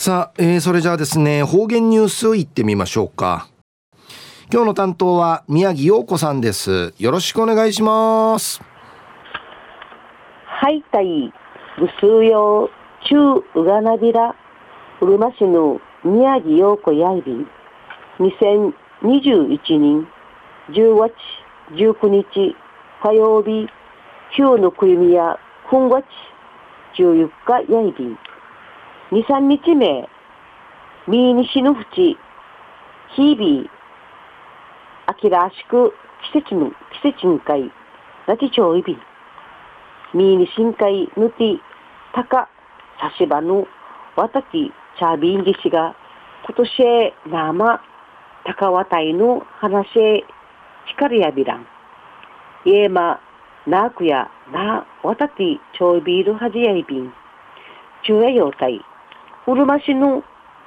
さあ、えー、それじゃあですね、方言ニュースいってみましょうか。今日の担当は宮城陽子さんです。よろしくお願いします。はいたい、ぐすうよう、ちゅううがなびら、うるま市の宮城陽子やいびん、2021年10月19日火曜日、今日のクリミア、今月14日やいび、2、3日目、三西の淵、日々、秋らしく季節の、季節んかい、ラティチョウイビ、三西んかいぬて、たか、さしばぬ、わたき、チャービンギシが、今年へ、なま、たかわたいの。話へ、ちかりやびらん。いえま、なくや、な、わたき、ちょいびるはじやいびん。中やようたい。うるま市の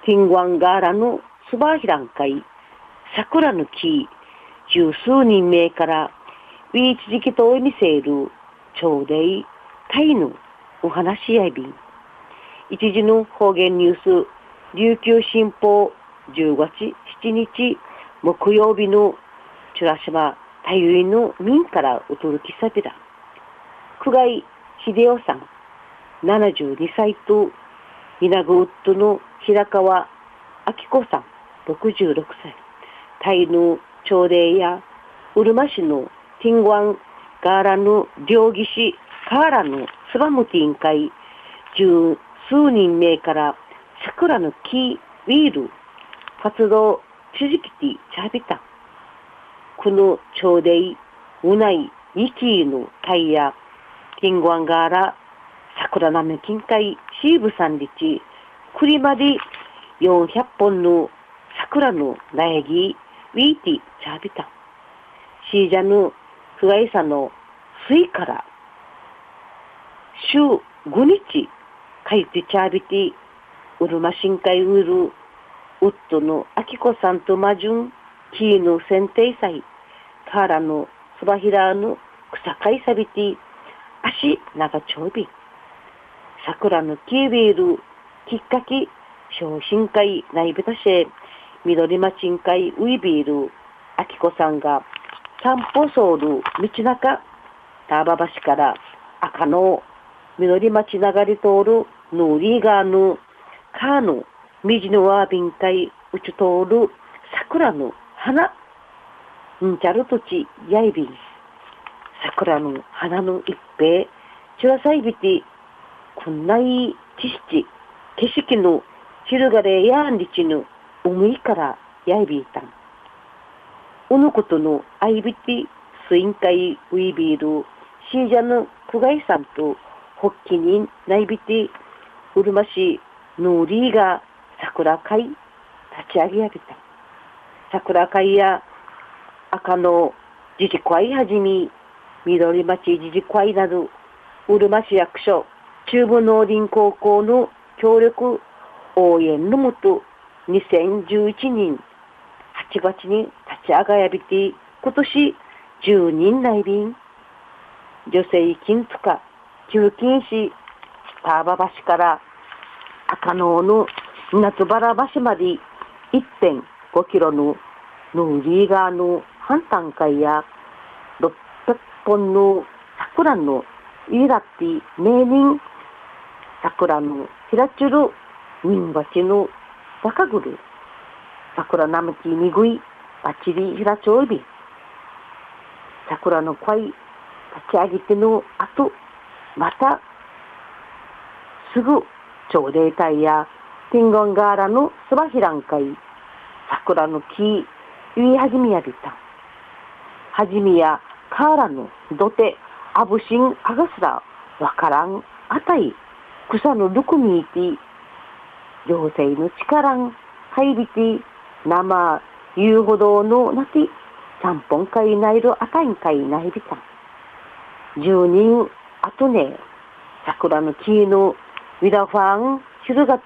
ティンワンガーラのスバーヒラン会、桜の木、十数人名から、ウィーチ時期とお見せる、朝礼、タイのお話し合いびん。一時の方言ニュース、琉球新報10月7日木曜日のチュラ島太陽の民からお届けされた。久外秀夫さん、72歳と稲子ウッドの平川明子さん、66歳。タイの朝礼や、うるま市のティンワンガーラの両義士カーラのスバムティン会、十数人名から桜の木、ウィール、活動、地域ティ、チャビタ。この朝礼、うない、イキーのタイヤ、ティンワンガーラ、桜並近海シーブ山立栗まで400本の桜の苗木ウィーティチャービタ。ンシージャヌ不愛さの水から週5日かいてチャービティウルマ深海ウールウッドのアキコさんとマジュンキーの選定祭カーラのスバヒラーの草かいさびて足長長び。桜のキービール、きっかけ、昇進会内部たし、緑町ん会ウィビール、あきこさんが散歩ソール道中、ターバ橋から赤の緑町流れ通るヌーリーガーのカーの右のワービン会うち通る桜の花、んちゃる土地やいびん、桜の花の一平、チュラサイビティこんない知識、景色の広がれやんりちぬ思いからやいびいたん。おのことのあいびて、スインカイウィビール、シージャのクガイさんと、発起人ないびて、うるまし、ノーリーが桜会立ち上げやびた。桜会や赤の自治会はじみ、緑町自治会など、うるま市役所、中部農林高校の協力応援のもと、2011年8月に立ち上がやびて、今年10人内便、女性金とか、旧金市、ターバ橋から赤能の夏原橋まで1.5キロのノーリーの反対会や600本の桜のイラッティ名人桜の平ちゅる人鉢の高ぐる桜並木にぐいばちり平ちょいび桜の声立ち上げての後またすぐ朝礼隊やティンガーラのスバヒラン会。桜の木言い始めやびた。はじめやカーラの土手あぶしんあがすらわからんあたい草のどこにいて、行政の力ん、入りて、生、遊歩道のなて、三本会ないるあたん会ないびた。十人、あとね、桜の木のウィラファン、広がって、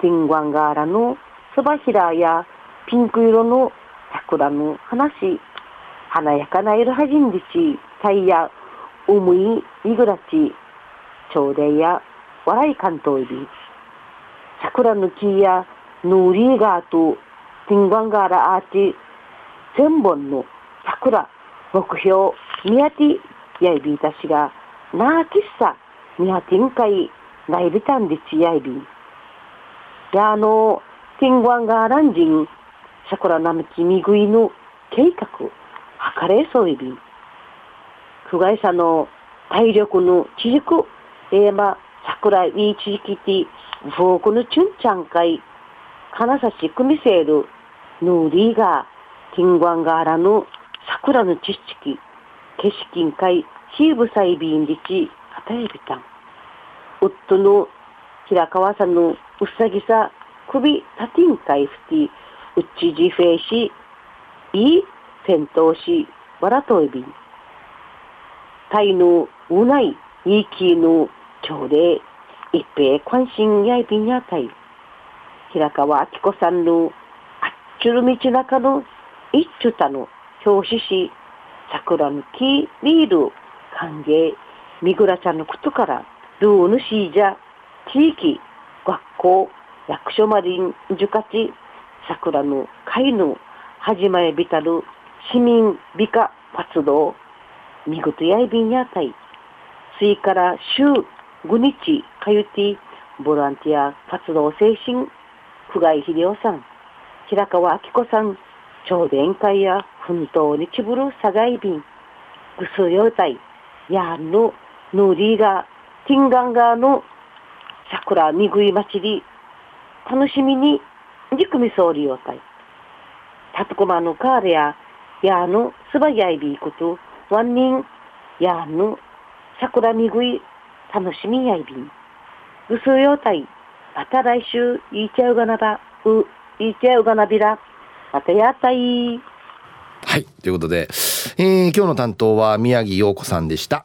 ティンガンガーラのそばひらやピンク色の桜の話、華やかな色はじんりち、タイヤ、重い、いぐらち、朝礼や笑い関東入り。桜の木やヌーリーガーとティンガンガーラアーチ。千本の桜目標宮ティやいびいたしがなあきっさ宮ティンカイないびたんでちやいび。やあのティンガンガーランジン桜並木みぐいの計画はかれそういび。不害者の体力の知軸えーま桜いい地域てフォークのチュンチャンかい金差し組みせるヌーリーがティンガンガーラの桜の知識景色会シーブサイビンリチあたえびたん。夫の平川さんのうさぎさ首タティン会ふてうちじフェイシいい戦闘しわらといびん。タイのうないいいきの朝礼一平関心やいびんやたい平川明子さんのあっちゅる道中の一ちゅたの表紙し桜の木リール歓迎みぐらちゃんのことからルーヌシージャ地域学校役所までんじゅかち桜の会の始まえびたる市民美化活動見事やいびんやたいついから週5日かゆてボランティア活動精神久我井秀夫さん平川明子さん超電会や奮闘にちぶるさがいびんぐすようたいやんのぬりがティンガンガーの桜みぐい祭り楽しみにじくみそうりよたい。たとこまのカーレややのすばやいびいことワンニンやんの桜みぐい楽しみやいびんぐすようたいまた来週言いちゃうがなばう言いちゃうがなびらまたやったいはいということで、えー、今日の担当は宮城洋子さんでした。